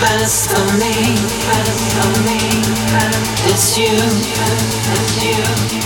best of me, best of me. It's you, it's you.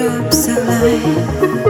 drops of light.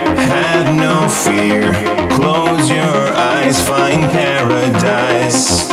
Have no fear. Close your eyes, find paradise.